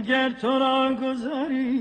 اگر تو را گذری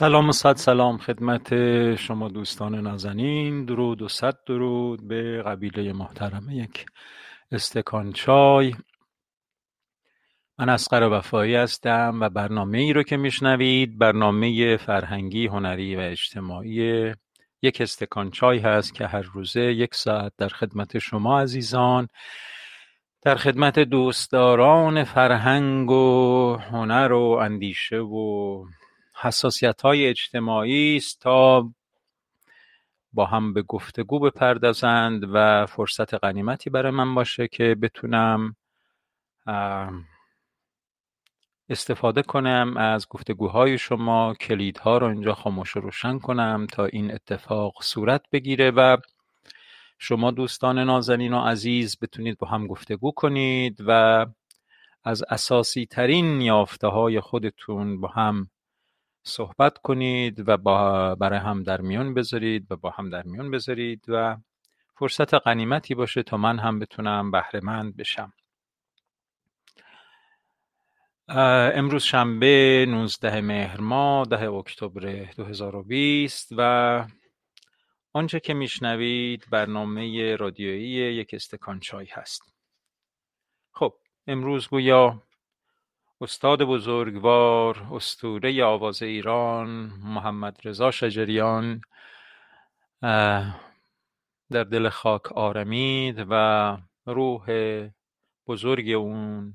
سلام و صد سلام خدمت شما دوستان نازنین. درود و صد درود به قبیله محترم یک استکان چای. من اسقر وفایی هستم و برنامه ای رو که میشنوید برنامه فرهنگی هنری و اجتماعی یک استکان چای هست که هر روزه یک ساعت در خدمت شما عزیزان در خدمت دوستداران فرهنگ و هنر و اندیشه و حساسیت های اجتماعی است تا با هم به گفتگو بپردازند و فرصت غنیمتی برای من باشه که بتونم استفاده کنم از گفتگوهای شما کلیدها رو اینجا خاموش روشن کنم تا این اتفاق صورت بگیره و شما دوستان نازنین و عزیز بتونید با هم گفتگو کنید و از اساسی ترین یافته های خودتون با هم صحبت کنید و با برای هم در میون بذارید و با هم در میون بذارید و فرصت غنیمتی باشه تا من هم بتونم بهره مند بشم امروز شنبه 19 مهر ماه 10 اکتبر 2020 و آنچه که میشنوید برنامه رادیویی یک استکان چای هست. خب امروز گویا استاد بزرگوار استوره آواز ایران محمد رضا شجریان در دل خاک آرمید و روح بزرگ اون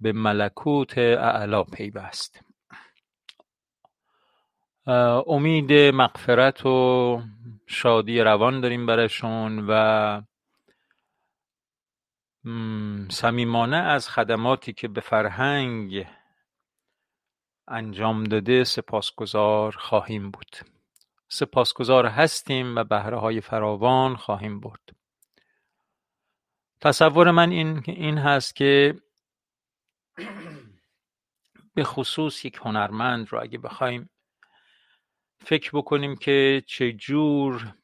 به ملکوت اعلا پیوست. امید مغفرت و شادی روان داریم برشون و صمیمانه از خدماتی که به فرهنگ انجام داده سپاسگزار خواهیم بود. سپاسگزار هستیم و بهره های فراوان خواهیم برد. تصور من این, این هست که به خصوص یک هنرمند رو اگه بخوایم فکر بکنیم که چه جور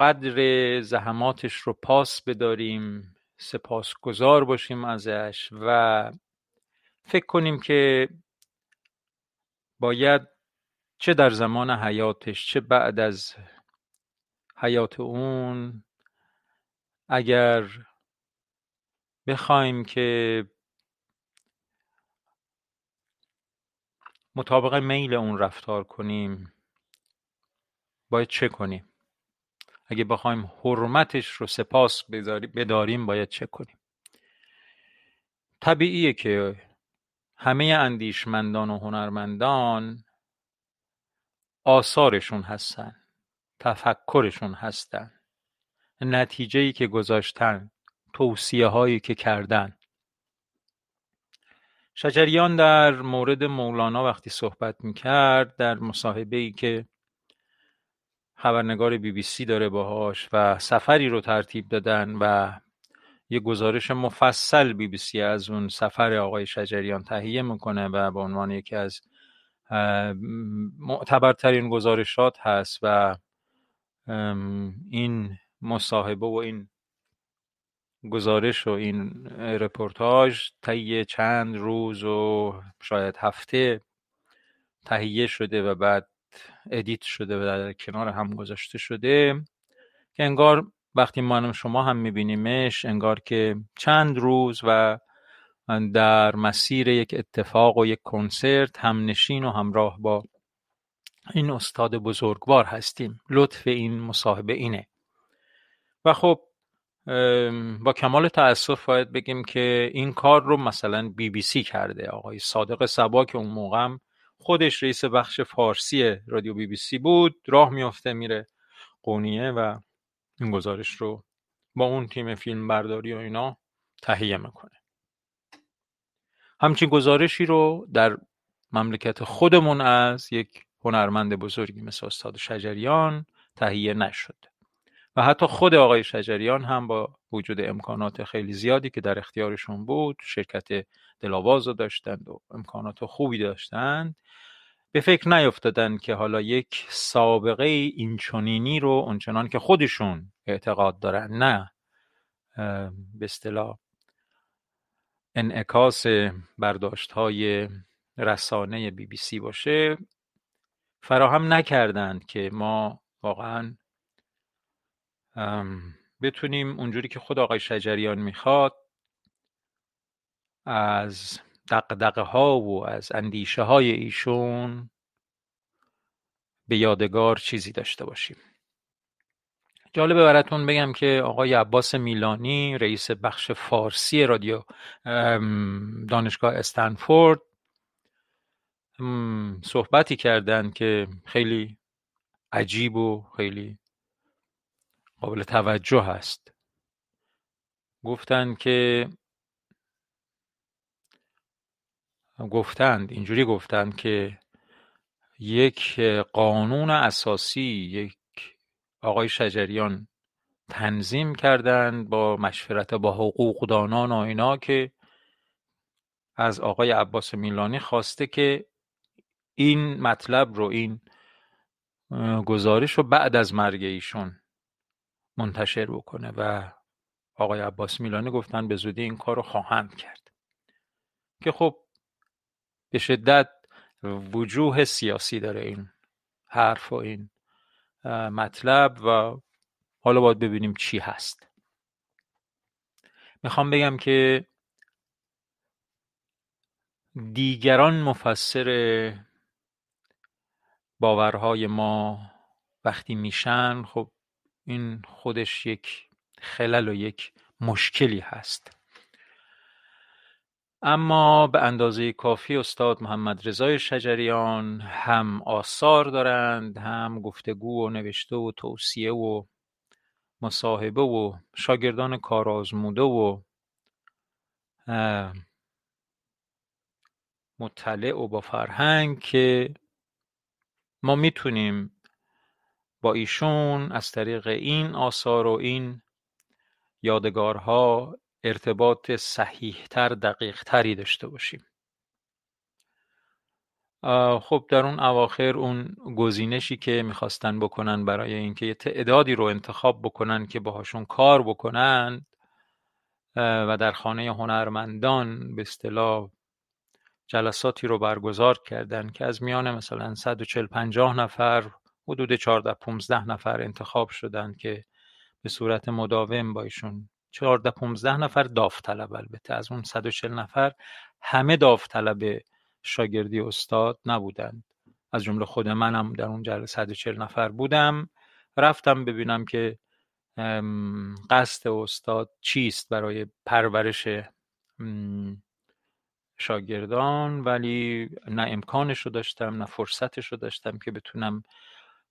قدر زحماتش رو پاس بداریم سپاسگزار باشیم ازش و فکر کنیم که باید چه در زمان حیاتش چه بعد از حیات اون اگر بخوایم که مطابق میل اون رفتار کنیم باید چه کنیم؟ اگه بخوایم حرمتش رو سپاس بداریم باید چه کنیم. طبیعیه که همه اندیشمندان و هنرمندان آثارشون هستن تفکرشون هستن نتیجه ای که گذاشتن توصیه هایی که کردن. شجریان در مورد مولانا وقتی صحبت می‌کرد در مصاحبه ای که خبرنگار بی بی سی داره باهاش و سفری رو ترتیب دادن و یه گزارش مفصل بی بی سی از اون سفر آقای شجریان تهیه می‌کنه و به عنوان یکی از معتبرترین گزارشات هست و این مصاحبه و این گزارش و این رپورتاج طی چند روز و شاید هفته تهیه شده و بعد ادیت شده و در کنار هم گذاشته شده که انگار وقتی ما شما هم میبینیمش انگار که چند روز و در مسیر یک اتفاق و یک کنسرت هم نشین و همراه با این استاد بزرگوار هستیم. لطف این مصاحبه اینه. و خب با کمال تاسف باید بگیم که این کار رو مثلا بی بی سی کرده. آقای صادق سبا که اون موقع خودش رئیس بخش فارسی رادیو بی بی سی بود راه میافته میره قونیه و این گزارش رو با اون تیم فیلم برداری و اینا تهیه می‌کنه. همچین گزارشی رو در مملکت خودمون از یک هنرمند بزرگی مثل استاد شجریان تهیه نشد. و حتی خود آقای شجریان هم با وجود امکانات خیلی زیادی که در اختیارشون بود شرکت دلاواز رو داشتند و امکانات خوبی داشتند به فکر نیفتادن که حالا یک سابقه اینچنینی رو اونچنان که خودشون اعتقاد دارن نه. به اصطلاح انعکاس برداشت های رسانه بی بی سی باشه فراهم نکردند که ما واقعا بتونیم اونجوری که خود آقای شجریان می‌خواد از دقدقه ها و از اندیشه های ایشون به یادگار چیزی داشته باشیم. جالبه براتون بگم که آقای عباس میلانی رئیس بخش فارسی رادیو دانشگاه استنفورد صحبتی کردن که خیلی عجیب و خیلی قابل توجه هست گفتند که گفتند اینجوری گفتند که یک قانون اساسی یک آقای شجریان تنظیم کردند با مشورت با حقوقدانان و اینا که از آقای عباس میلانی خواسته که این مطلب رو این گزارش رو بعد از مرگ ایشون منتشر بکنه و آقای عباس میلانی گفتن به زودی این کار رو خواهند کرد. که خب به شدت وجوه سیاسی داره این حرف و این مطلب و حالا باید ببینیم چی هست. می‌خوام بگم که دیگران مفسر باورهای ما وقتی میشن خب این خودش یک خلل و یک مشکلی هست. اما به اندازه کافی استاد محمد رضای شجریان هم آثار دارند هم گفتگو و نوشته و توصیه و مصاحبه و شاگردان کارآزموده و مطلع و با فرهنگ که ما می‌تونیم با ایشون از طریق این آثار و این یادگارها ارتباط صحیحتر دقیقتری داشته باشیم. خب در اون اواخر اون گزینشی که می‌خواستن بکنن برای اینکه یه تعدادی رو انتخاب بکنن که باهاشون کار بکنن و در خانه هنرمندان به اصطلاح جلساتی رو برگزار کردن که از میان مثلا 140 50 نفر حدود 14 15 نفر انتخاب شدن که به صورت مداوم با ایشون 14 15 نفر داوطلب البته. از اون 140 نفر همه داوطلب شاگردی استاد نبودند. از جمله خود منم در اون جلسه 140 نفر بودم. رفتم ببینم که قصد استاد چیست برای پرورش شاگردان ولی نه امکانش رو داشتم نه فرصتش رو داشتم که بتونم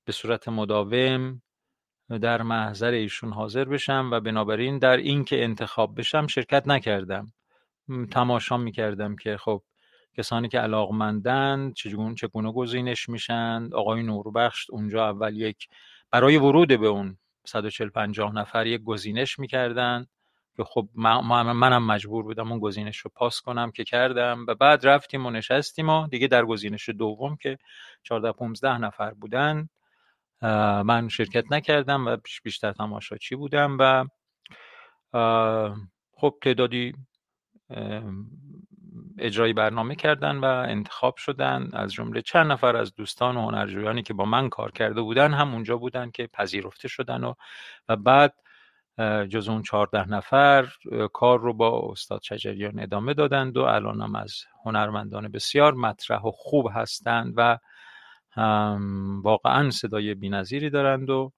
به صورت مداوم در محضر ایشون حاضر بشم و بنابراین در این که انتخاب بشم شرکت نکردم. تماشا می‌کردم که خب کسانی که علاقمندند چگونه چگونه گزینش میشن؟ آقای نوربخش اونجا اول یک برای ورود به اون 140 50 نفر یک گزینش می‌کردن که خب منم مجبور بودم اون گزینش رو پاس کنم که کردم و بعد رفتیم و نشستیم و دیگه در گزینش دوم که 14 15 نفر بودن من شرکت نکردم و بیشتر تماشاچی بودم و خب تعدادی اجرای برنامه کردن و انتخاب شدن. از جمله چند نفر از دوستان و هنرجویانی که با من کار کرده بودن هم اونجا بودن که پذیرفته شدن و, و بعد جز اون چهارده نفر کار رو با استاد شجریان ادامه دادند و الان هم از هنرمندان بسیار مطرح و خوب هستند و واقعا صدای بینظیری دارند و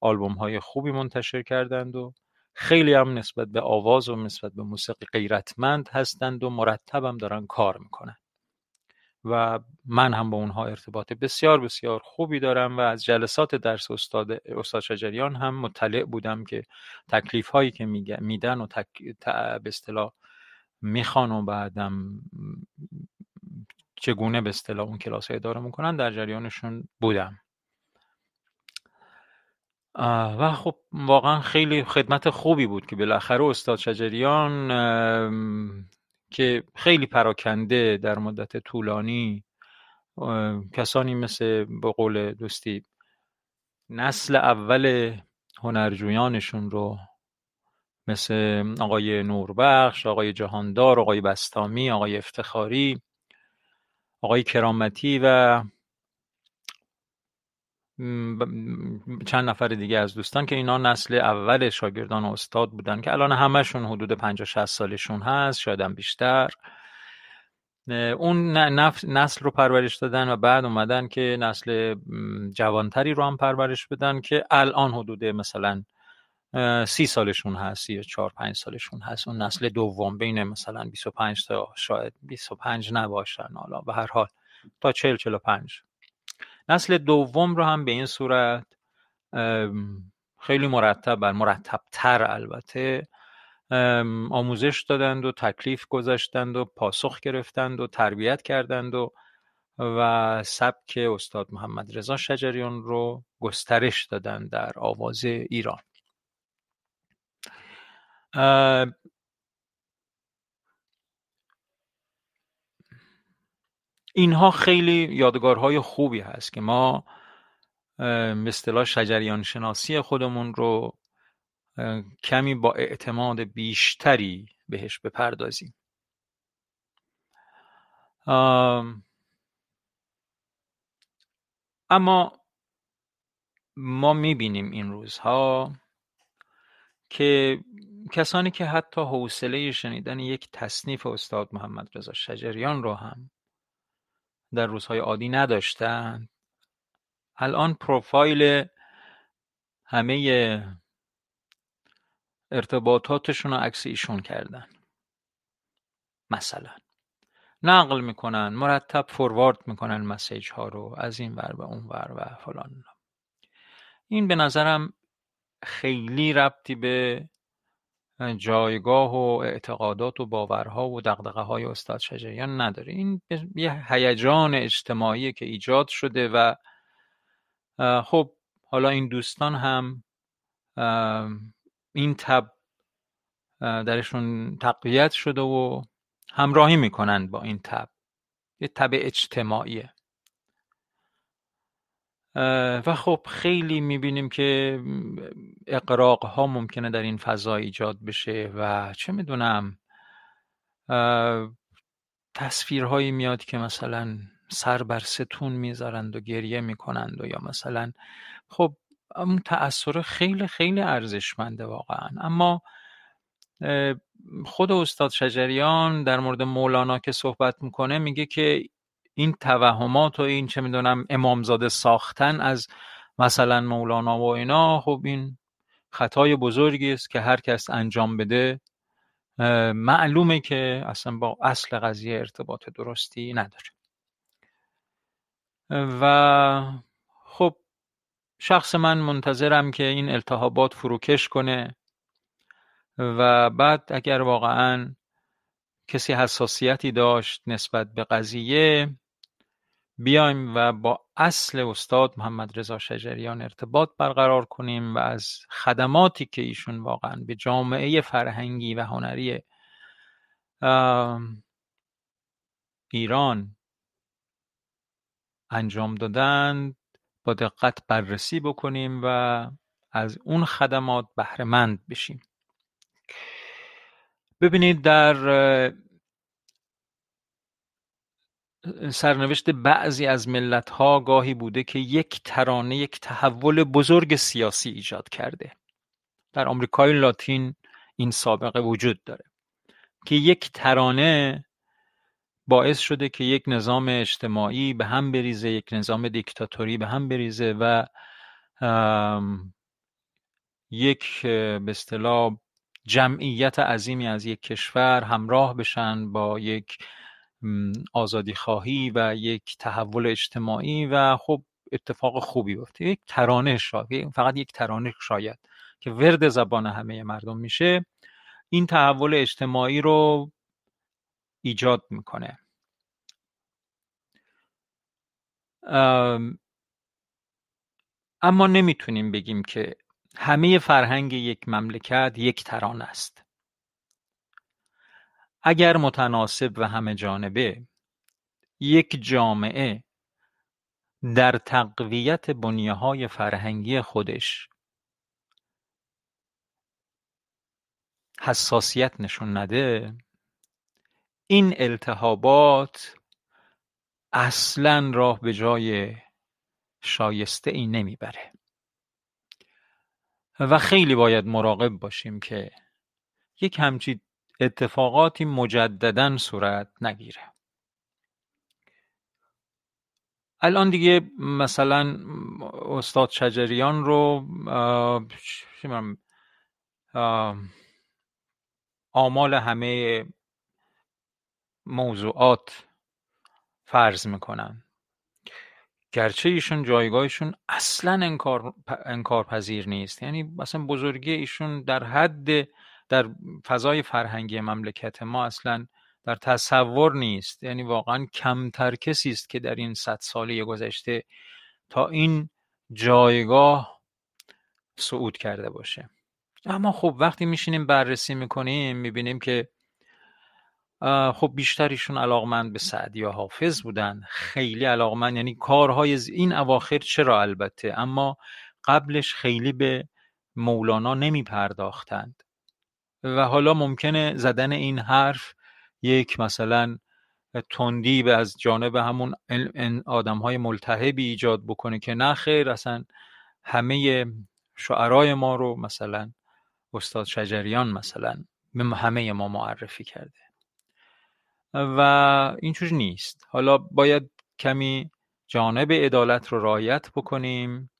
آلبوم های خوبی منتشر کردند و خیلی هم نسبت به آواز و نسبت به موسیقی غیرتمند هستند و مرتب هم دارن کار می‌کنن. و من هم با اونها ارتباط بسیار بسیار خوبی دارم و از جلسات درس استاد استاد شجریان هم مطلع بودم که تکلیف هایی که میدن و تک... به اصطلاح می‌خوان و بعدم چگونه به اصطلاح اون کلاس اداره می‌کنن در جریانشون بودم. و خب واقعا خیلی خدمت خوبی بود که بالاخره استاد شجریان که خیلی پراکنده در مدت طولانی کسانی مثل به قول دوستی نسل اول هنرجویانشون رو مثل آقای نوربخش، آقای جهاندار، آقای بستامی، آقای افتخاری، آقای کرامتی و چند نفر دیگه از دوستان که اینا نسل اول شاگردان و استاد بودن که الان همشون حدود 50 60 سالشون هست شاید بیشتر. اون نسل رو پرورش دادن و بعد اومدن که نسل جوانتری رو هم پرورش بدن که الان حدود مثلا سی سالشون هست یا چهار پنج سالشون هست. اون نسل دوم بین مثلا 25 تا شاید 25 نباشن حالا به هر حال. تا 40 45 نسل دوم رو هم به این صورت خیلی مرتب مرتب تر البته آموزش دادند و تکلیف گذاشتند و پاسخ گرفتند و تربیت کردند و و سبک استاد محمد رضا شجریان رو گسترش دادند در آواز ایران. اینها خیلی یادگارهای خوبی هست که ما به اصطلاح شجریان شناسی خودمون رو کمی با اعتماد بیشتری بهش بپردازیم. اما ما می‌بینیم این روزها که کسانی که حتی حوصله شنیدن یک تصنیف استاد محمد رضا شجریان رو هم در روزهای عادی نداشتند الان پروفایل همه ارتباطاتشون رو عکس ایشون کردن. مثلا نقل می‌کنن مرتب فوروارد می‌کنن مسیج ها رو از این ور به اون ور و فلان این به نظرم خیلی ربطی به جایگاه و اعتقادات و باورها و دقدقه های استاد شجریان نداره. این یه هیجان اجتماعی که ایجاد شده و خب حالا این دوستان هم این تب درشون تقویت شده و همراهی می‌کنند با این تب. یه تب اجتماعیه. و خب خیلی می‌بینیم که اقراق ها ممکنه در این فضا ایجاد بشه و چه می‌دونم تصویرهایی میاد که مثلا سر بر ستون می‌ذارند و گریه می‌کنند و یا مثلا خب اون تأثیر خیلی خیلی ارزشمنده واقعا. اما خود استاد شجریان در مورد مولانا که صحبت می‌کنه میگه که این توهمات و این چه می‌دونم امامزاده ساختن از مثلا مولانا و اینا خب این خطای بزرگی است که هر کس انجام بده. معلومه که اصلا با اصل قضیه ارتباط درستی نداره. و خب شخص من منتظرم که این التهابات فروکش کنه و بعد اگر واقعا کسی حساسیتی داشت نسبت به قضیه بیایم و با اصل استاد محمد رضا شجریان ارتباط برقرار کنیم و از خدماتی که ایشون واقعا به جامعه فرهنگی و هنری ایران انجام دادن با دقت بررسی بکنیم و از اون خدمات بهرهمند بشیم. ببینید در سرنوشت بعضی از ملت ها گاهی بوده که یک ترانه یک تحول بزرگ سیاسی ایجاد کرده. در آمریکای لاتین این سابقه وجود داره که یک ترانه باعث شده که یک نظام اجتماعی به هم بریزه یک نظام دیکتاتوری به هم بریزه و یک به اصطلاح جمعیت عظیمی از یک کشور همراه بشن با یک آزادی خواهی و یک تحول اجتماعی و خب اتفاق خوبی بیفته. یک ترانه شاید فقط یک ترانه شاید که ورد زبان همه مردم میشه این تحول اجتماعی رو ایجاد می‌کنه. اما نمی‌تونیم بگیم که همه فرهنگ یک مملکت یک ترانه است. اگر متناسب و همه جانبه یک جامعه در تقویت های فرهنگی خودش حساسیت نشون نده این التهابات اصلا راه به جای شایسته ای نمی‌بره. و خیلی باید مراقب باشیم که یک همچی اتفاقاتی مجددا صورت نگیره. الان دیگه مثلا استاد شجریان رو آمال همه موضوعات فرض می‌کنن. گرچه ایشون جایگاهشون اصلا انکار, انکار پذیر نیست. یعنی مثلا بزرگی ایشون در حد در فضای فرهنگی مملکت ما اصلا در تصور نیست. یعنی واقعا کمتر کسی است که در این صد ساله گذشته تا این جایگاه صعود کرده باشه. اما خب وقتی میشینیم بررسی می‌کنیم می‌بینیم که خب بیشترشون علاقمند به سعدی یا حافظ بودن. خیلی علاقمند یعنی کارهای این اواخر چرا البته؟ اما قبلش خیلی به مولانا نمی پرداختند و حالا ممکنه زدن این حرف یک مثلا تندی به از جانب همون آدم های ملتهبی ایجاد بکنه که نه خیر اصلا همه شعرای ما رو مثلا استاد شجریان مثلا به همه ما معرفی کرده. و اینجور نیست. حالا باید کمی جانب عدالت رو رعایت بکنیم.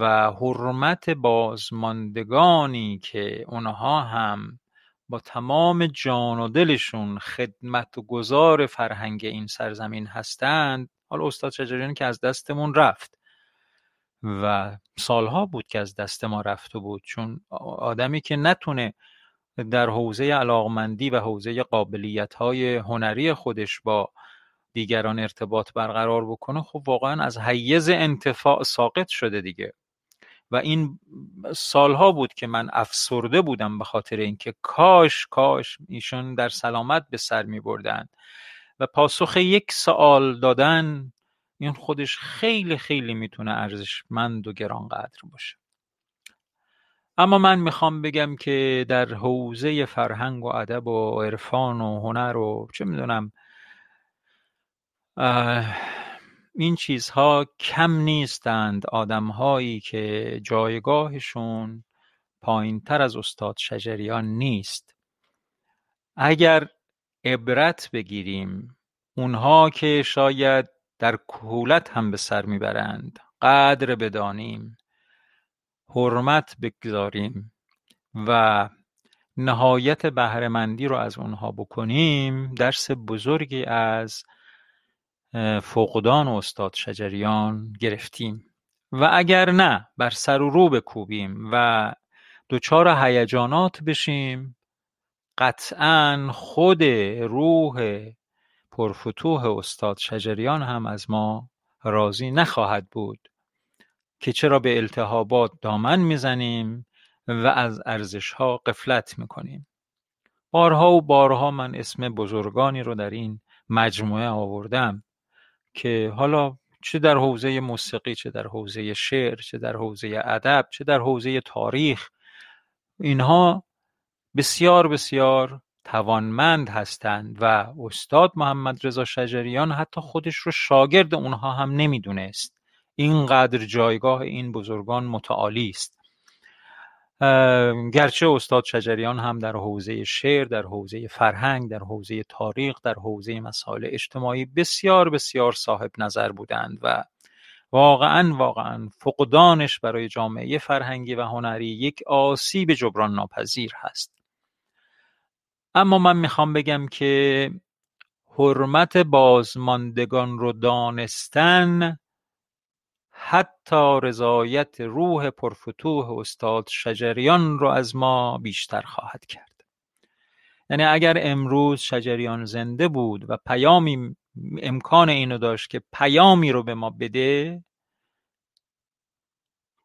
و حرمت بازماندگانی که اونها هم با تمام جان و دلشون خدمت و گذار فرهنگ این سرزمین هستند حالا استاد شجریان که از دستمون رفت و سالها بود که از دست ما رفته بود چون آدمی که نتونه در حوزه علاقمندی و حوزه قابلیت های هنری خودش با دیگران ارتباط برقرار بکنه خب واقعا از حیز انتفاع ساقط شده دیگه. و این سالها بود که من افسرده بودم به خاطر اینکه کاش کاش ایشون در سلامت به سر می بردن و پاسخ یک سوال دادن این خودش خیلی خیلی می‌تونه ارزشمند و گرانقدر باشه. اما من می‌خوام بگم که در حوزه فرهنگ و ادب و عرفان و هنر و چه می‌دونم این چیزها کم نیستند. آدمهایی که جایگاهشون پایینتر از استاد شجریان نیست. اگر عبرت بگیریم اونها که شاید در کهولت هم به سر می‌برند قدر بدانیم حرمت بگذاریم و نهایت بهرهمندی رو از اونها بکنیم درس بزرگی از فقدان استاد شجریان گرفتیم. و اگر نه بر سر و رو بکوبیم و دچار هیجانات بشیم قطعا خود روح پرفتوح استاد شجریان هم از ما راضی نخواهد بود که چرا به التهابات دامن می‌زنیم و از ارزشها قفلت می‌کنیم. بارها و بارها من اسم بزرگانی رو در این مجموعه آوردم. که حالا چه در حوزه موسیقی چه در حوزه شعر چه در حوزه ادب چه در حوزه تاریخ اینها بسیار بسیار توانمند هستند و استاد محمد رضا شجریان حتی خودش رو شاگرد اونها هم نمی‌دونست. اینقدر جایگاه این بزرگان متعالی است. گرچه استاد شجریان هم در حوزه شعر در حوزه فرهنگ در حوزه تاریخ در حوزه مسائل اجتماعی بسیار بسیار صاحب نظر بودند و واقعا واقعا فقدانش برای جامعه فرهنگی و هنری یک آسیب جبران ناپذیر هست. اما من می‌خوام بگم که حرمت بازماندگان رو دانستن حتی رضایت روح پرفتوح استاد شجریان رو از ما بیشتر خواهد کرد. یعنی اگر امروز شجریان زنده بود و پیامی امکان اینو داشت که پیامی رو به ما بده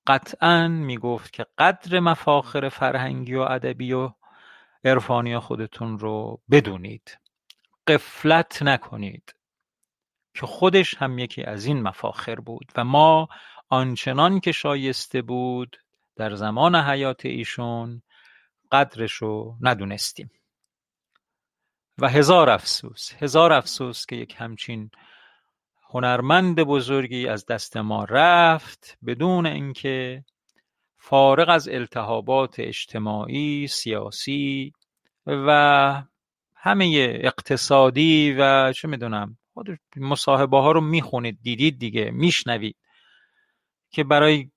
قطعا می‌گفت که قدر مفاخر فرهنگی و ادبی و عرفانی خودتون رو بدونید. قفلت نکنید. که خودش هم یکی از این مفاخر بود و ما آنچنان که شایسته بود در زمان حیات ایشون قدرش رو ندونستیم. و هزار افسوس هزار افسوس که یک همچین هنرمند بزرگی از دست ما رفت بدون اینکه فارغ از التهابات اجتماعی سیاسی و همه اقتصادی و چه می‌دونم مصاحبه ها رو می‌خونید دیدید دیگه میشنوید که برای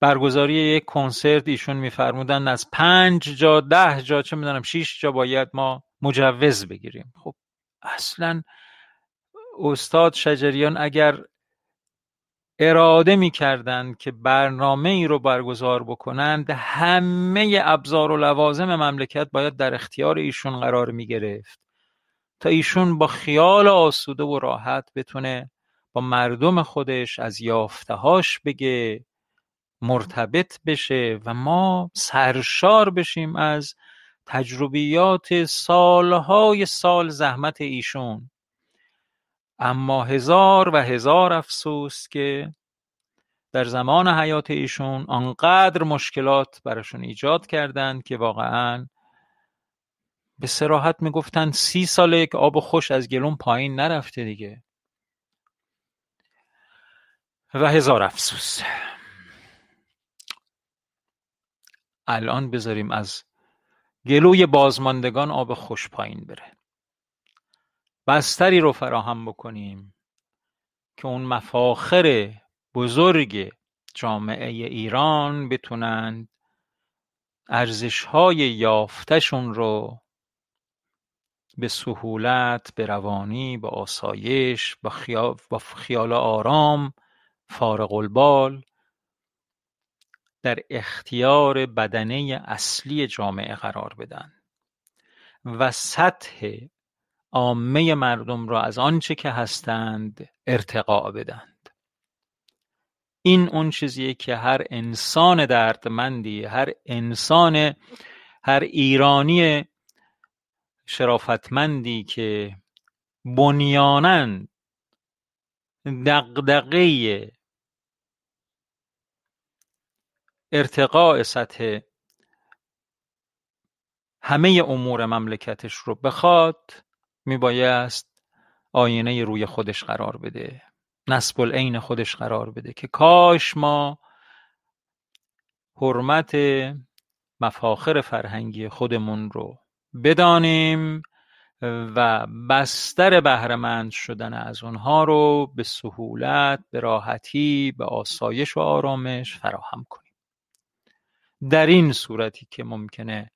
برگزاری یک کنسرت ایشون میفرمودن از پنج جا ده جا چه می‌دونم شیش جا باید ما مجوز بگیریم. خب اصلا استاد شجریان اگر اراده می‌کردند که برنامه ای رو برگزار بکنند همه ابزار و لوازم مملکت باید در اختیار ایشون قرار می‌گرفت. تا ایشون با خیال آسوده و راحت بتونه با مردم خودش از یافتهاش بگه مرتبط بشه و ما سرشار بشیم از تجربیات سالهای سال زحمت ایشون. اما هزار و هزار افسوس که در زمان حیات ایشون آنقدر مشکلات براشون ایجاد کردند که واقعا به سراحت می‌گفتن سی ساله که آب خوش از گلون پایین نرفته دیگه. و هزار افسوس. الان بذاریم از گلوی بازماندگان آب خوش پایین بره. بستری رو فراهم بکنیم که اون مفاخر بزرگ جامعه ایران بتونند ارزشهای یافتشون رو به سهولت به روانی به آسایش با خیال, با خیال آرام فارغ البال. در اختیار بدنه اصلی جامعه قرار بدن. و سطح عامه مردم را از آنچه که هستند ارتقا بدند. این اون چیزیه که هر انسان دردمندی هر انسان هر ایرانی شرافتمندی که بنیانا دغدغه ارتقاء سطح همه امور مملکتش رو بخواد میبایست آینه روی خودش قرار بده نسب العین خودش قرار بده که کاش ما حرمت مفاخر فرهنگی خودمون رو بدانیم و بستر بهرهمند شدن از اونها رو به سهولت به راحتی به آسایش و آرامش فراهم کنیم. در این صورتی که ممکنه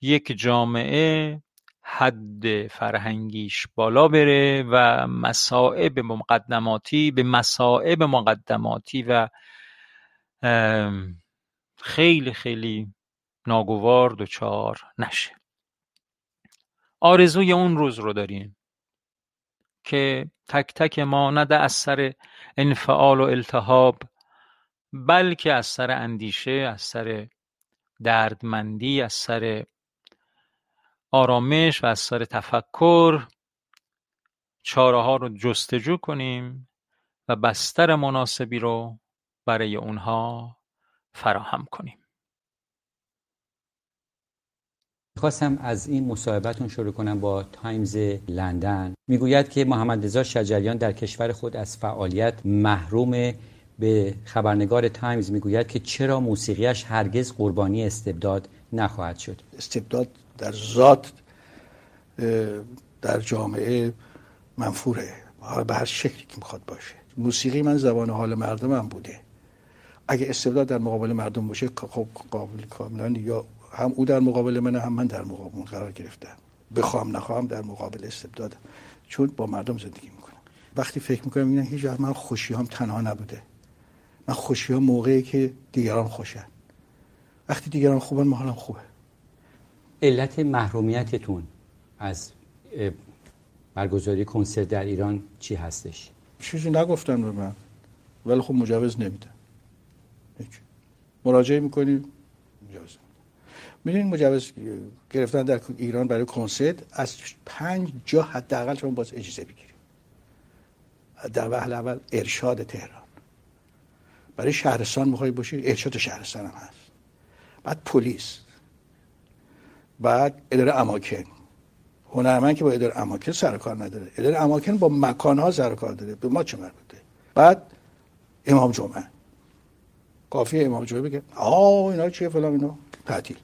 یک جامعه حد فرهنگیش بالا بره و مسائب مقدماتی به مسائب مقدماتی و خیلی خیلی ناگوار دچار نشه. آرزوی اون روز رو داریم که تک تک ما نه از سر انفعال و التهاب بلکه از سر اندیشه از سر دردمندی از سر آرامش و از سر تفکر چاره ها رو جستجو کنیم و بستر مناسبی رو برای اونها فراهم کنیم. خواستم از این مصاحبتون شروع کنم با تایمز لندن. می‌گوید که محمد رضا شجریان در کشور خود از فعالیت محروم به خبرنگار تایمز می‌گوید که چرا موسیقیش هرگز قربانی استبداد نخواهد شد. استبداد در ذات در جامعه منفوره. به هر شکلی که می‌خواد باشه. موسیقی من زبان حال مردمم بوده. اگه استبداد در مقابل مردم باشه خب قابل کاملا یا هم او در مقابل من هم من در مقابل قرار گرفتم. بخوام نخواهم در مقابل استبداد. چون با مردم زندگی می‌کنم. وقتی فکر می‌کنم اینا هیچ من خوشی هم تنها نبوده. من خوشی هم موقعی که دیگران خوشن. وقتی دیگران خوبن ما حالم خوبه. علت محرومیتتون از برگزاری کنسرت در ایران چی هستش؟ چیزی نگفتن به من. ولی خب مجوز نمیدن. مراجعه می‌کنیم مجوز. می‌دونین مجوز گرفتن در ایران برای کنسرت از پنج جا حداقل شما باز اجازه بگیریم در وهله اول ارشاد تهران. برای شهرستان می‌خوای باشی ارشاد شهرستان هم هست. بعد پلیس. بعد اداره اماکن. هنرمند که با اداره اماکن سر کار نداره. اداره اماکن با مکان ها سر کار داره. به ما چه مربوطه؟ بعد امام جمعه. کافی امام جمعه بگه آه اینا چیه فلان اینا تعطیل.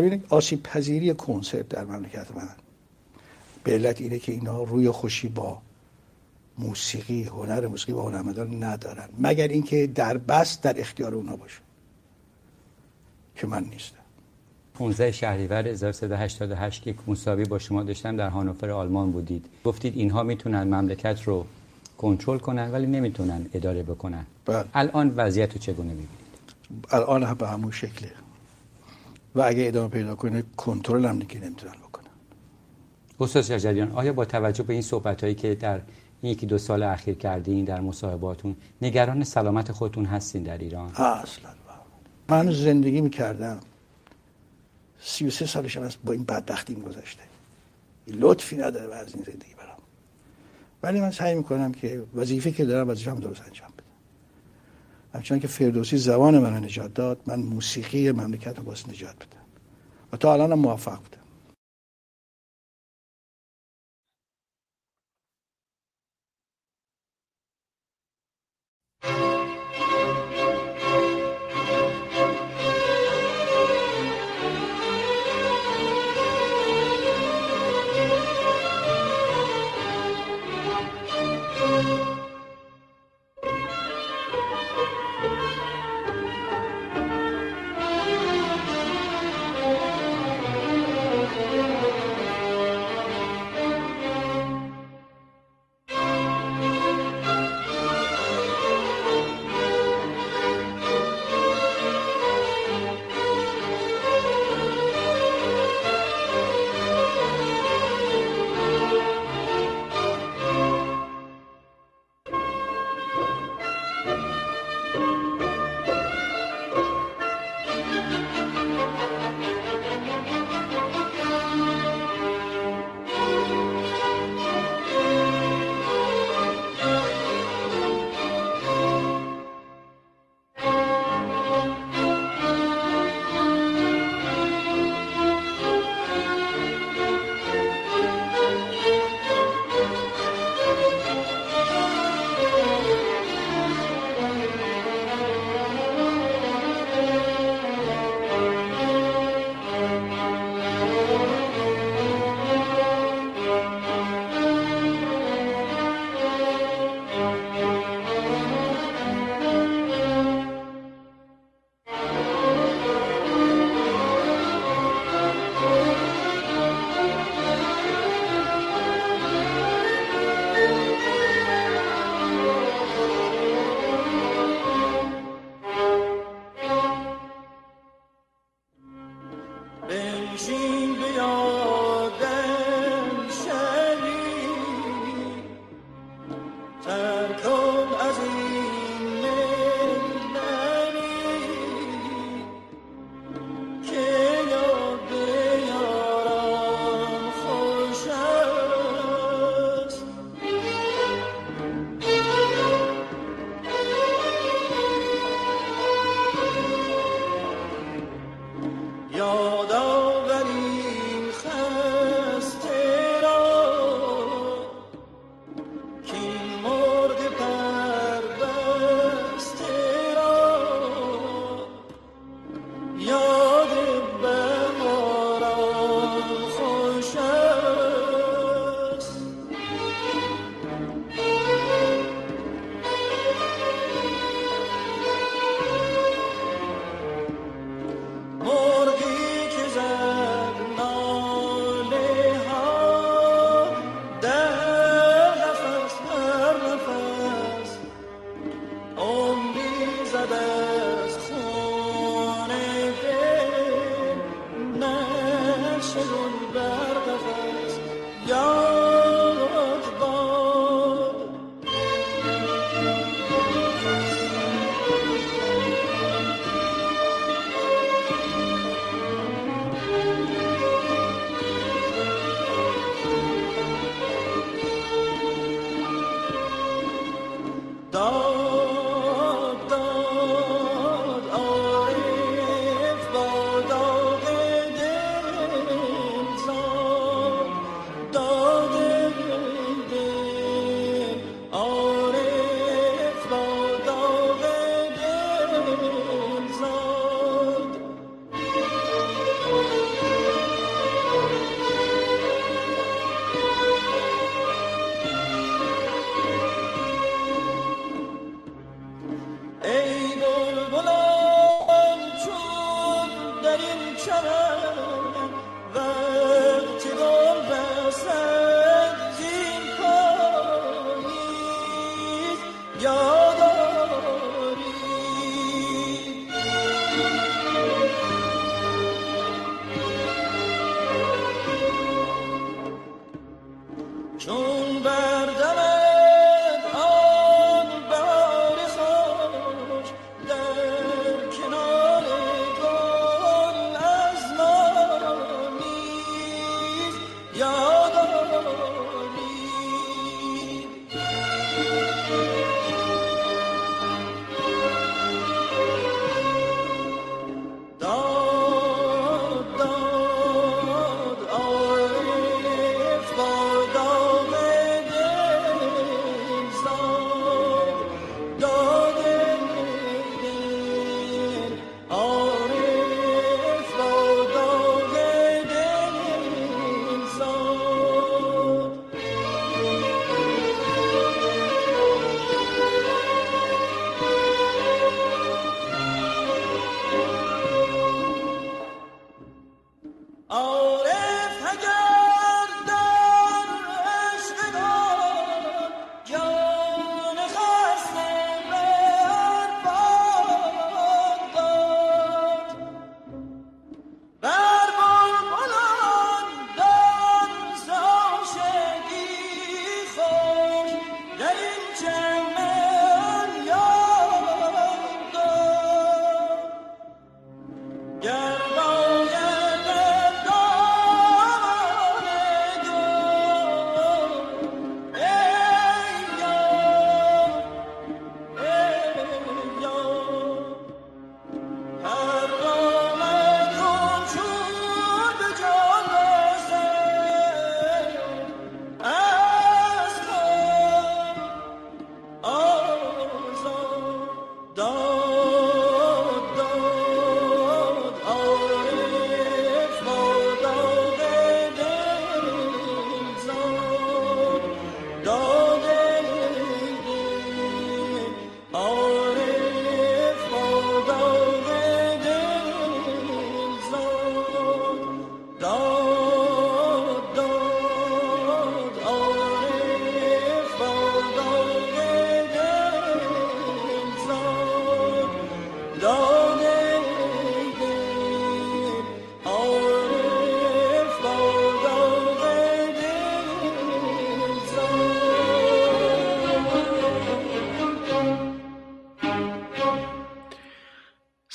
ببینید آسیب پذیری کنسرت در مملکت من به علت اینه که اینا روی خوشی با موسیقی هنر موسیقی و هنرمندان ندارن. مگر اینکه در بست در اختیار اونا باشه؟ که من نیستم. 15 شهریور 1388 که مساوی با شما داشتم در هانوفر آلمان بودید. گفتید اینها می‌تونن مملکت رو کنترل کنن ولی نمی‌تونن اداره بکنن. بله. الان وضعیت رو چگونه می‌بینید؟ الان هم به همون شکله. و اگه ادامه پیدا کنه کنترل هم دیگه نمی‌تونن بکنن. استاد شجریان آیا با توجه به این صحبت هایی که در این یکی دو سال اخیر کردین در مصاحباتون نگران سلامت خودتون هستین در ایران؟ اصلا. من زندگی می‌کردم. سی و سه سالشم از با این بدبختی گذشته. لطفی نداره از این زندگی برام ولی من سعی می‌کنم که وظیفه که دارم وظیفه هم درست انجام همچنان که فردوسی زبان من نجات داد من موسیقی مملکت رو باز نجات بدم. و تا الان موفق بودم.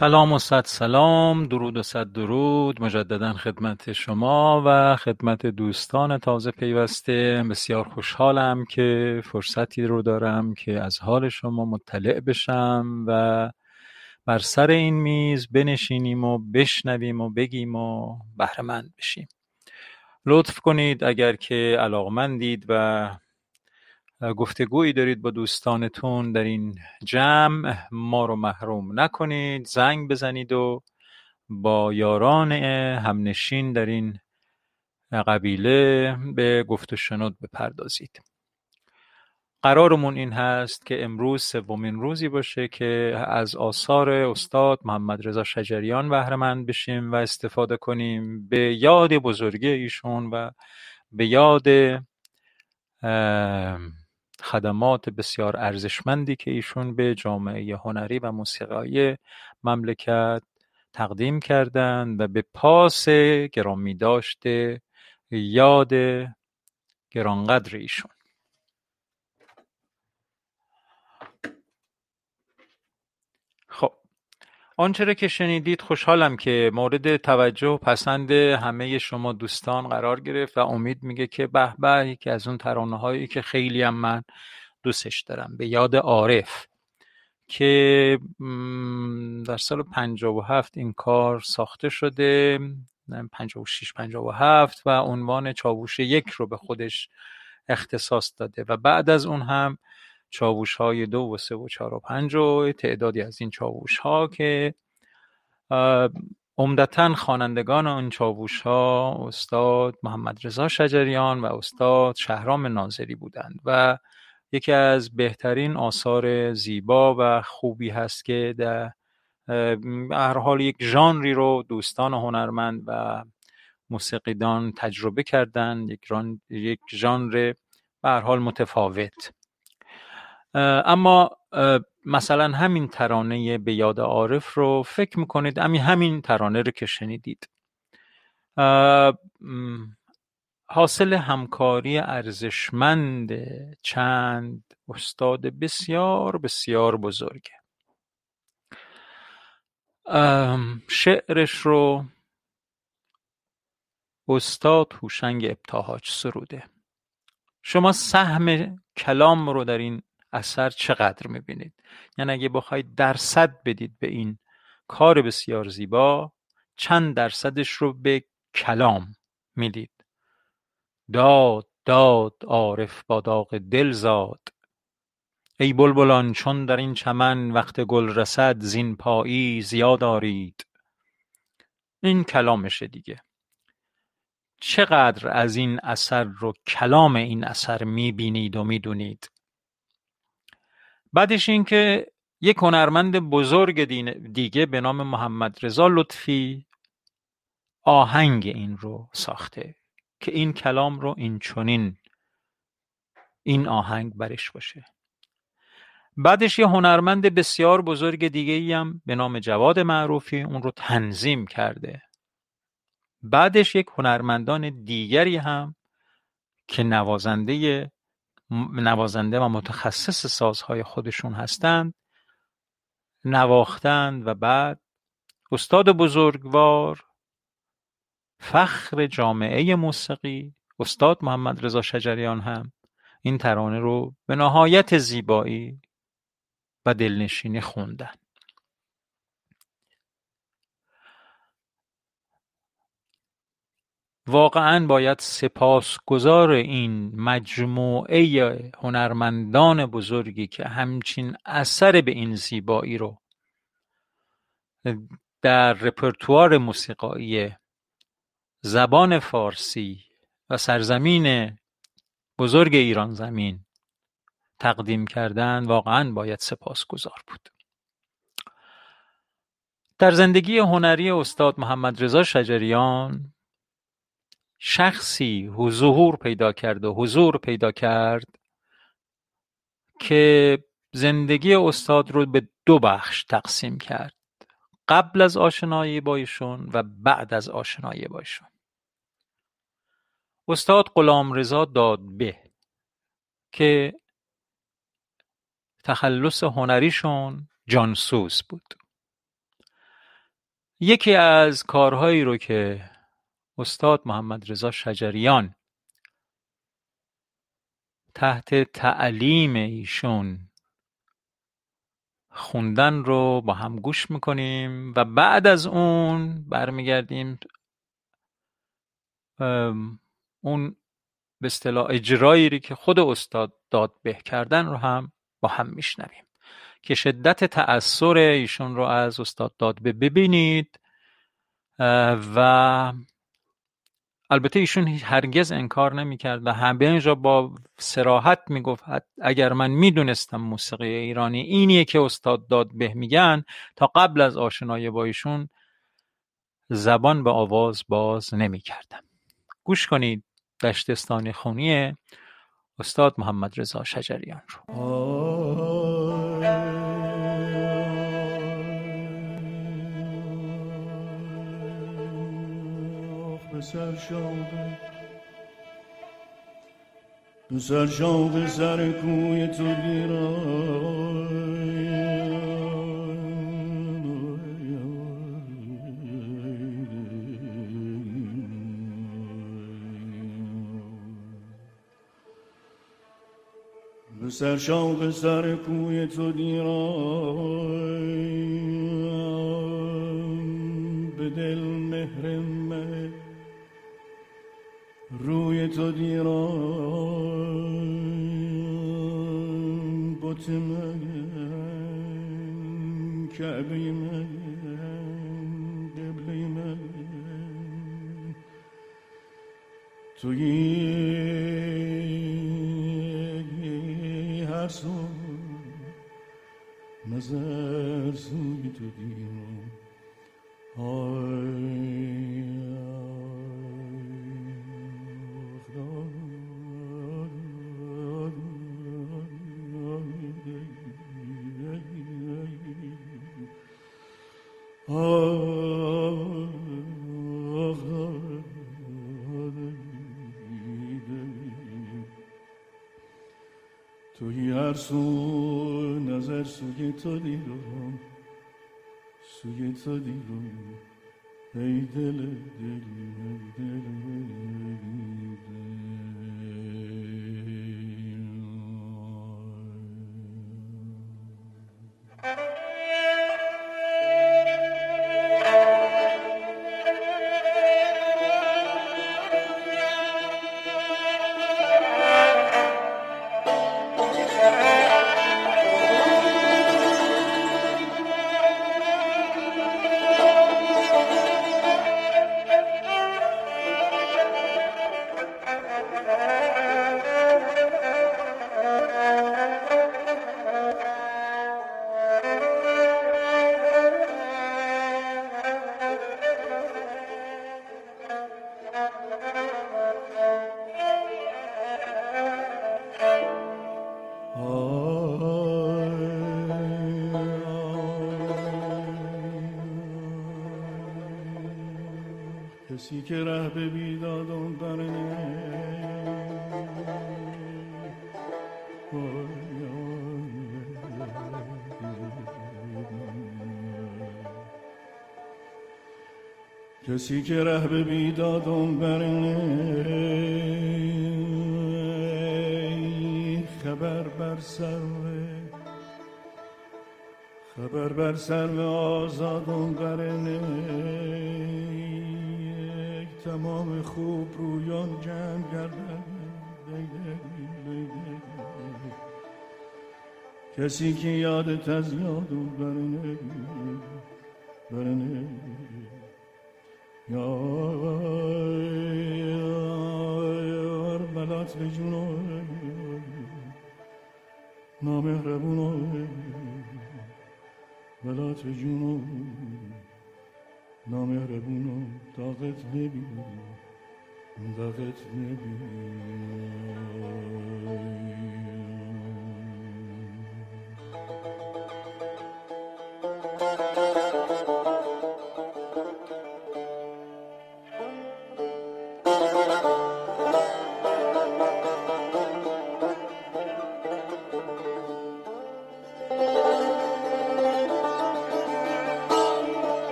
سلام و صد سلام درود و صد درود. مجددا خدمت شما و خدمت دوستان تازه پیوسته. بسیار خوشحالم که فرصتی رو دارم که از حال شما مطلع بشم و بر سر این میز بنشینیم و بشنویم و بگیم و بهرهمند بشیم. لطف کنید اگر که علاقمندید و گفتگویی دارید با دوستانتون در این جمع. ما رو محروم نکنید زنگ بزنید و با یاران همنشین در این قبیله به گفت و شنود بپردازید. قرارمون این هست که امروز سومین روزی باشه که از آثار استاد محمد رضا شجریان بهرهمند بشیم و استفاده کنیم به یاد بزرگی ایشون و به یاد خدمات بسیار ارزشمندی که ایشون به جامعه هنری و موسیقایی مملکت تقدیم کردند و به پاس گرامی داشته یاد گرانقدر ایشون. آنچه را که شنیدید خوشحالم که مورد توجه و پسند همه شما دوستان قرار گرفت و امید میگه که به به یکی از اون ترانه هایی که خیلی هم من دوستش دارم به یاد عارف که در سال 57 این کار ساخته شده 56 57 و عنوان چاووش یک رو به خودش اختصاص داده و بعد از اون هم چاووش های دو و سه و چهار و پنج و تعدادی از این چاووش ها که عمدتا خوانندگان آن چاووش ها استاد محمد رضا شجریان و استاد شهرام ناظری بودند و یکی از بهترین آثار زیبا و خوبی هست که در هر حال یک ژانری رو دوستان هنرمند و موسیقیدان تجربه کردند یک, یک ژانر به هر حال متفاوت. اما مثلا همین ترانه به یاد عارف رو فکر می‌کنید همین همین ترانه رو که شنیدید. حاصل همکاری ارزشمند چند استاد بسیار بسیار بزرگه. شعرش رو استاد هوشنگ ابتهاج سروده. شما سهم کلام رو در این اثر چقدر می‌بینید. یعنی اگه بخواید درصد بدید به این کار بسیار زیبا چند درصدش رو به کلام می‌دید. داد داد عارف با داغ دل زاد. ای بلبلان چون در این چمن وقت گل رسد زین پایی زیاد آرید. این کلامشه دیگه. چقدر از این اثر رو کلام این اثر می‌بینید و می‌دونید؟ بعدش این که یک هنرمند بزرگ دیگه به نام محمد رضا لطفی آهنگ این رو ساخته که این کلام رو این چونین این آهنگ برش باشه. بعدش یه هنرمند بسیار بزرگ دیگه ای هم به نام جواد معروفی اون رو تنظیم کرده. بعدش یک هنرمندان دیگری هم که نوازنده نوازنده و متخصص سازهای خودشون هستند نواختند و بعد استاد بزرگوار فخر جامعه موسیقی استاد محمد رضا شجریان هم این ترانه رو به نهایت زیبایی و دلنشینی خوندن. واقعا باید سپاسگزار این مجموعه هنرمندان بزرگی که همچین اثر به این زیبایی رو در رپرتوار موسیقایی زبان فارسی و سرزمین بزرگ ایران زمین تقدیم کردن واقعا باید سپاسگزار بود. در زندگی هنری استاد محمد رضا شجریان شخصی ظهور پیدا کرد و حضور پیدا کرد که زندگی استاد رو به دو بخش تقسیم کرد. قبل از آشنایی با ایشون و بعد از آشنایی با استاد غلامرضا دادبه که تخلص هنریشون جانسوز بود. یکی از کارهایی رو که استاد محمد رضا شجریان. تحت تعلیم ایشون خوندن رو با هم گوش می‌کنیم و بعد از اون برمیگردیم اون به اصطلاح اجرایی که خود استاد داد به کردن رو هم با هم میشنویم. که شدت تأثیر ایشون رو از استاد داد به ببینید و البته ایشون هرگز انکار نمی‌کرد و همه اینجا با سراحت می‌گفت اگر من می‌دونستم موسیقی ایرانی اینیه که استاد داد به میگن تا قبل از آشنایی با ایشون زبان به آواز باز نمی‌کردم. گوش کنید دشتستانی خونی استاد محمد رضا شجریان رو. سرشاقه تو سرشاق سر کوی تو به سرشاق سر کوی تو دیرم به دل روی تو دیران بوت من کعبه من قبله من. توی هر سو نظر سوی تو دیران توی هر سو نظر سوی تو دیدم سوی تو دیدم ای دل دل ای دل, دل, دل کسی که ره به بیدادم برنه خبر بر سر خبر بر سر آزادم برنه تمام خوب رویان جمع گردن. کسی که یادت از یادم برنه Բալաց ջունո Նամերը բունո տաղեց նեբի Դաղեց նեբի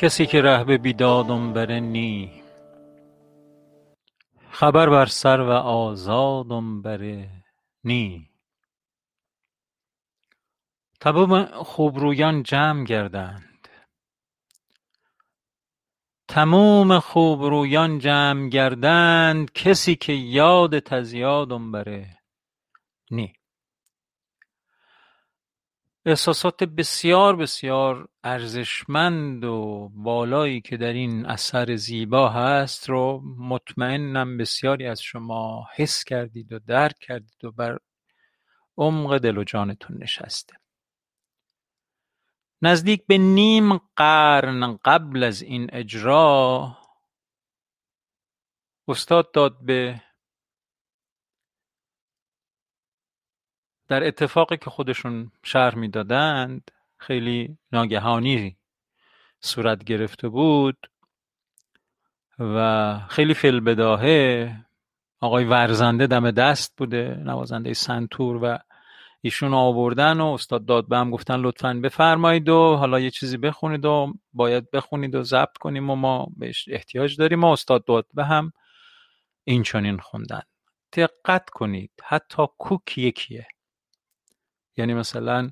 کسی که ره به بیدادم بره نی. خبر بر سر و آزادم بره نی. تمام خوبرویان جمع گردند. تموم خوبرویان جمع گردند کسی که یادت از یادم بره نی. احساسات بسیار بسیار ارزشمند و بالایی که در این اثر زیبا هست رو مطمئنم بسیاری از شما حس کردید و درک کردید و بر عمق دل و جانتون نشسته. نزدیک به نیم قرن قبل از این اجرا استاد داد به در اتفاقی که خودشون شرح می‌دادند خیلی ناگهانی صورت گرفته بود و خیلی فیلبداهه آقای ورزنده دم دست بوده نوازنده سنتور و ایشون آوردن و استاد داد هم گفتن لطفا بفرمایید و حالا یه چیزی بخونید و باید بخونید و ضبط کنیم و ما بهش احتیاج داریم و استاد داد به هم این چنین خوندن. دقت کنید حتی کوک یکیه. یعنی مثلا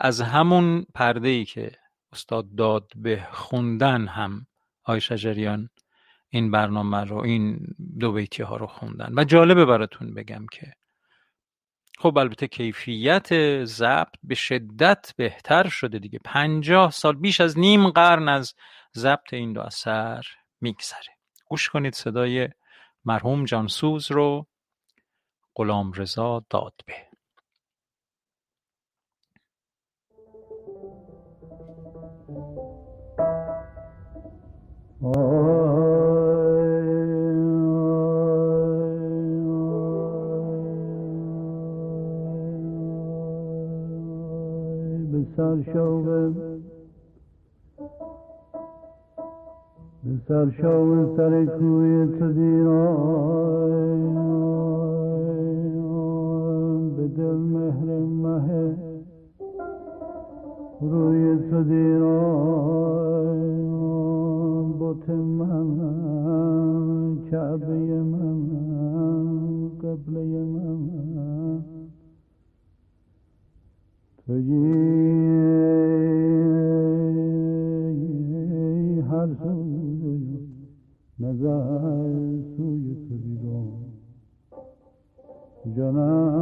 از همون پرده ای که استاد داد به خوندن هم آی شجریان این برنامه رو این دو بیتی ها رو خوندن. و جالبه براتون بگم که خب البته کیفیت ضبط به شدت بهتر شده دیگه. پنجاه سال بیش از نیم قرن از ضبط این دو اثر میگذره. گوش کنید صدای مرحوم جانسوز رو غلام رضا دادبه. سرشاو سر کوی تو دیران به دل مهر مه روی تو بوت من کعبه من قبله من. تویی نظر سوی تو دیدم. جانم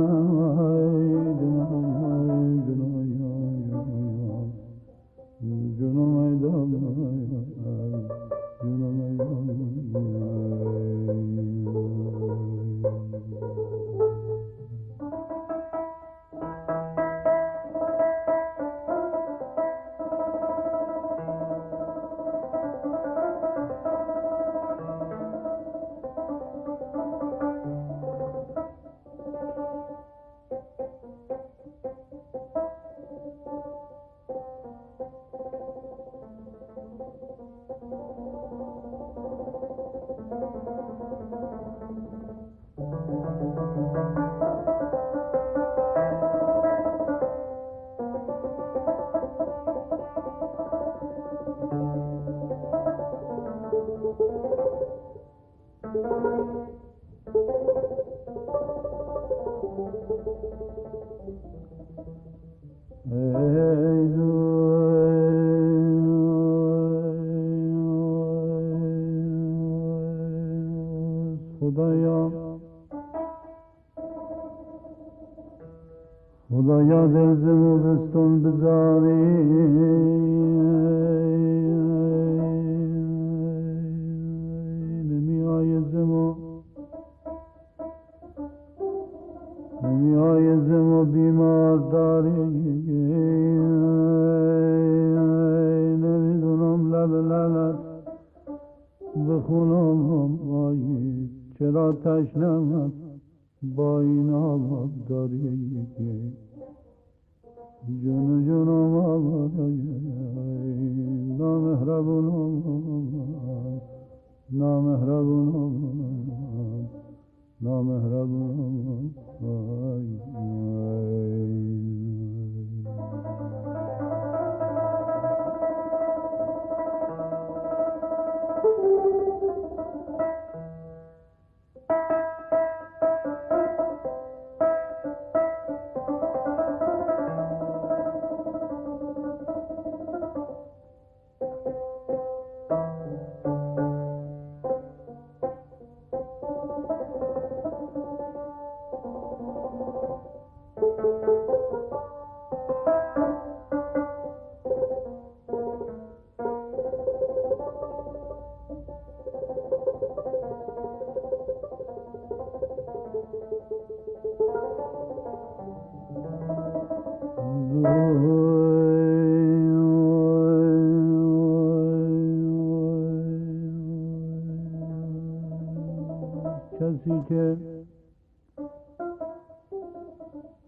کسی که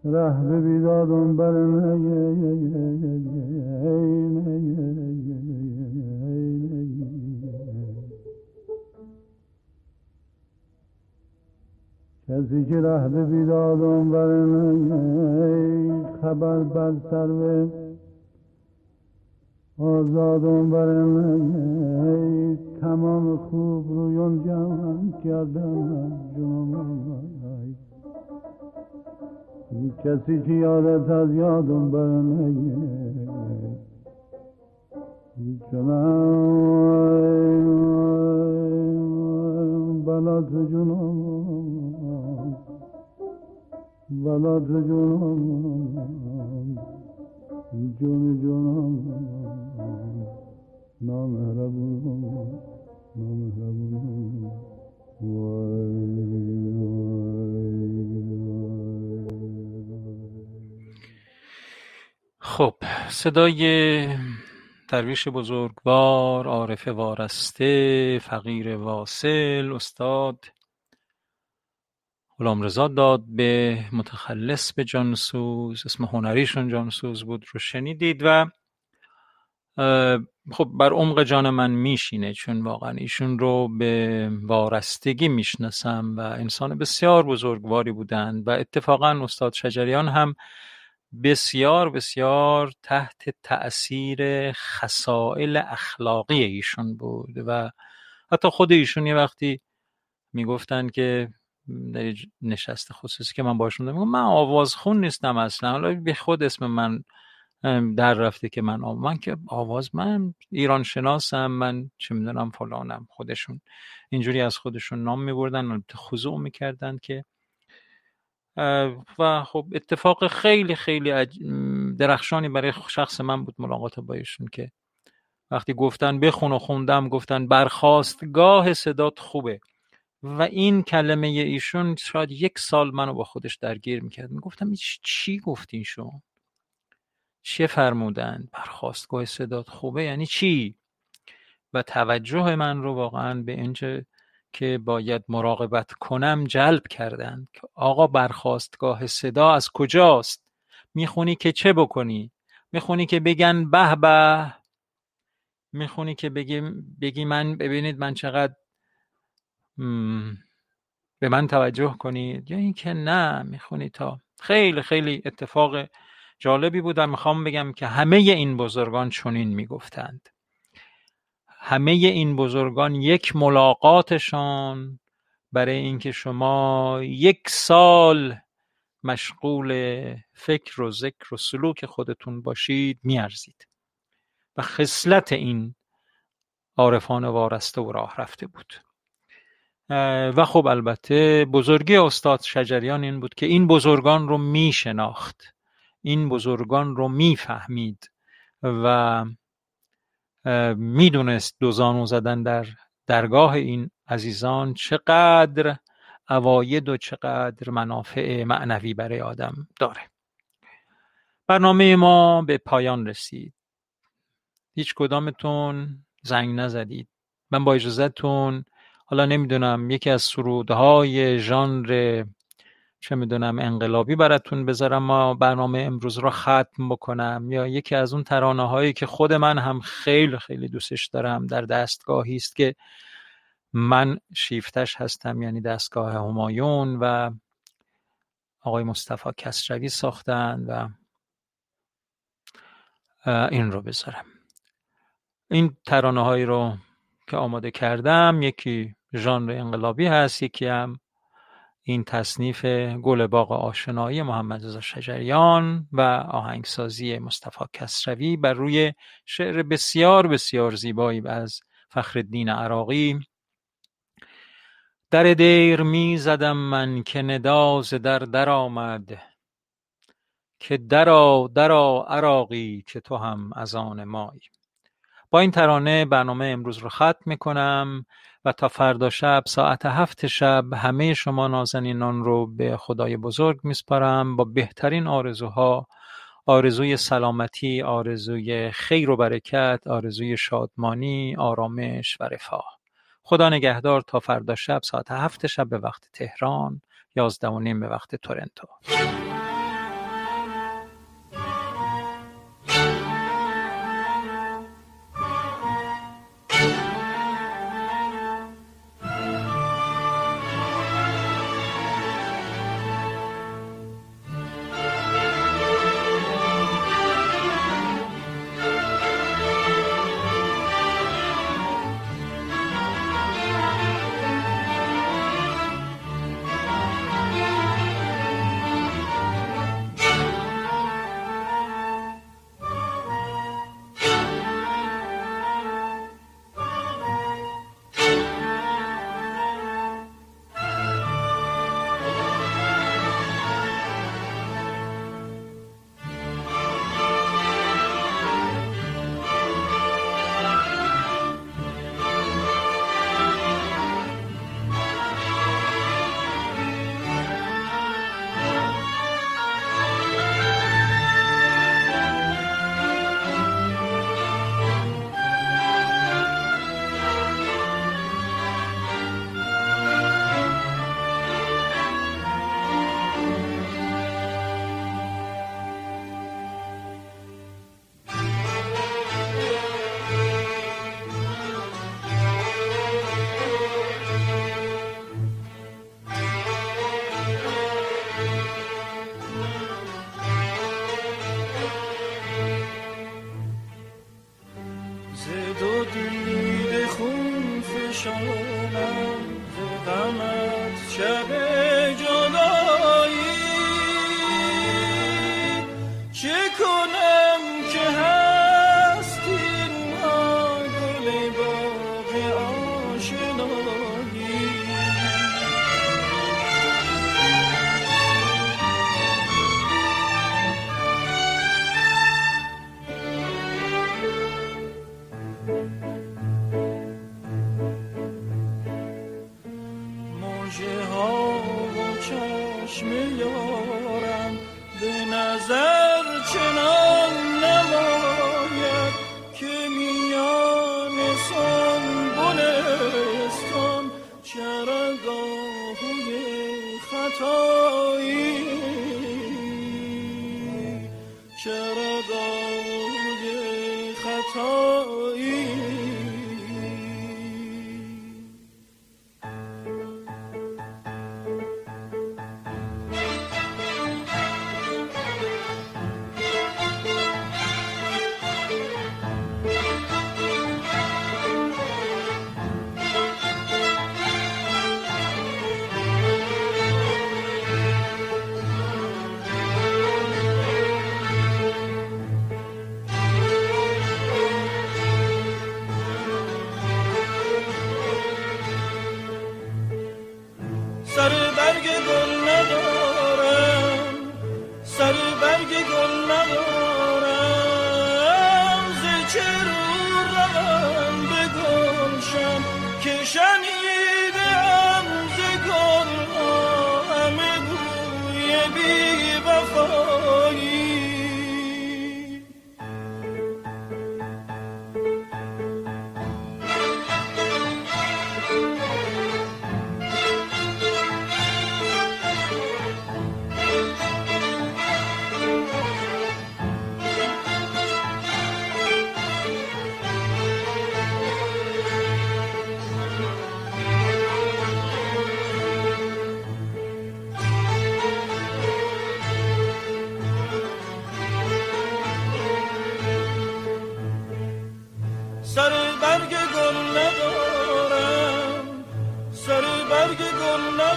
ره به بیدادم بر کسی که ره به بیدادم بر خبر بر سر آزادم بر تمام خوب رویان جمع کردم جنوم کسی که یادت از یادم برنگه جنم بلات جنوم بلات جنوم جون جنوم وای خب صدای درویش بزرگوار عارف وارسته فقیر واصل استاد غلام رضا داد به متخلص به جانسوز اسم هنریشون جانسوز بود رو شنیدید و خب بر عمق جان من میشینه چون واقعا ایشون رو به وارستگی می‌شناسم و انسان بسیار بزرگواری بودند و اتفاقا استاد شجریان هم بسیار بسیار تحت تأثیر خسائل اخلاقی ایشون بود و حتی خود ایشون یه وقتی می‌گفتن که در نشست خصوصی که من باشون دارم من آوازخون نیستم اصلا حالا به خود اسم من در رفته که من من که آواز من ایران شناسم من چه می‌دونم فلانم خودشون اینجوری از خودشون نام میبردن خضوع می‌کردن که و خب اتفاق خیلی خیلی درخشانی برای شخص من بود ملاقات با ایشون که وقتی گفتن بخون و خوندم گفتن برخواستگاه صدات خوبه. و این کلمه ایشون شاید یک سال منو با خودش درگیر می‌کرد. می‌گفتم چی گفتین شما؟ چه فرمودن برخواستگاه صدات خوبه یعنی چی؟ و توجه من رو واقعا به اینجا که باید مراقبت کنم جلب کردند که آقا برخواستگاه صدا از کجاست؟ می‌خونی که چه بکنی؟ می‌خونی که بگن به به. می‌خونی که بگی, بگی من ببینید من چقدر به من توجه کنید یا اینکه نه می‌خونی تا خیلی خیلی اتفاق جالبی بود و می‌خوام بگم که همه این بزرگان چنین می‌گفتند. همه این بزرگان یک ملاقاتشان برای اینکه شما یک سال مشغول فکر و ذکر و سلوک خودتون باشید میارزید. و خصلت این عارفان وارسته و راه رفته بود. و خب البته بزرگی استاد شجریان این بود که این بزرگان رو میشناخت. این بزرگان رو می‌فهمید و می‌دونست دو زانو زدن در درگاه این عزیزان چقدر اواید و چقدر منافع معنوی برای آدم داره. برنامه ما به پایان رسید. هیچ کدامتون زنگ نزدید. من با اجازهتون حالا نمی‌دونم یکی از سرودهای ژانر چه می‌دونم انقلابی براتون بذارم ما برنامه امروز را ختم بکنم یا یکی از اون ترانه هایی که خود من هم خیلی خیلی دوستش دارم در دستگاهی است که من شیفتش هستم یعنی دستگاه همایون و آقای مصطفی کسروی ساختن و این رو بذارم. این ترانه هایی رو که آماده کردم یکی ژانر انقلابی هست یکی هم این تصنیف گل باغ آشنایی محمد رضا شجریان و آهنگسازی مصطفی کسروی بر روی شعر بسیار بسیار زیبایی از فخرالدین عراقی. در دیر می زدم من که نداز در در آمد که درا درا عراقی که تو هم از آن مایی با این ترانه برنامه امروز رو ختم می‌کنم و تا فردا شب ساعت هفت شب همه شما نازنینان رو به خدای بزرگ میسپارم با بهترین آرزوها آرزوی سلامتی آرزوی خیر و برکت آرزوی شادمانی آرامش و رفاه. خدا نگهدار تا فردا شب ساعت هفت شب به وقت تهران یازده و نیم به وقت تورنتو.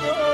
love.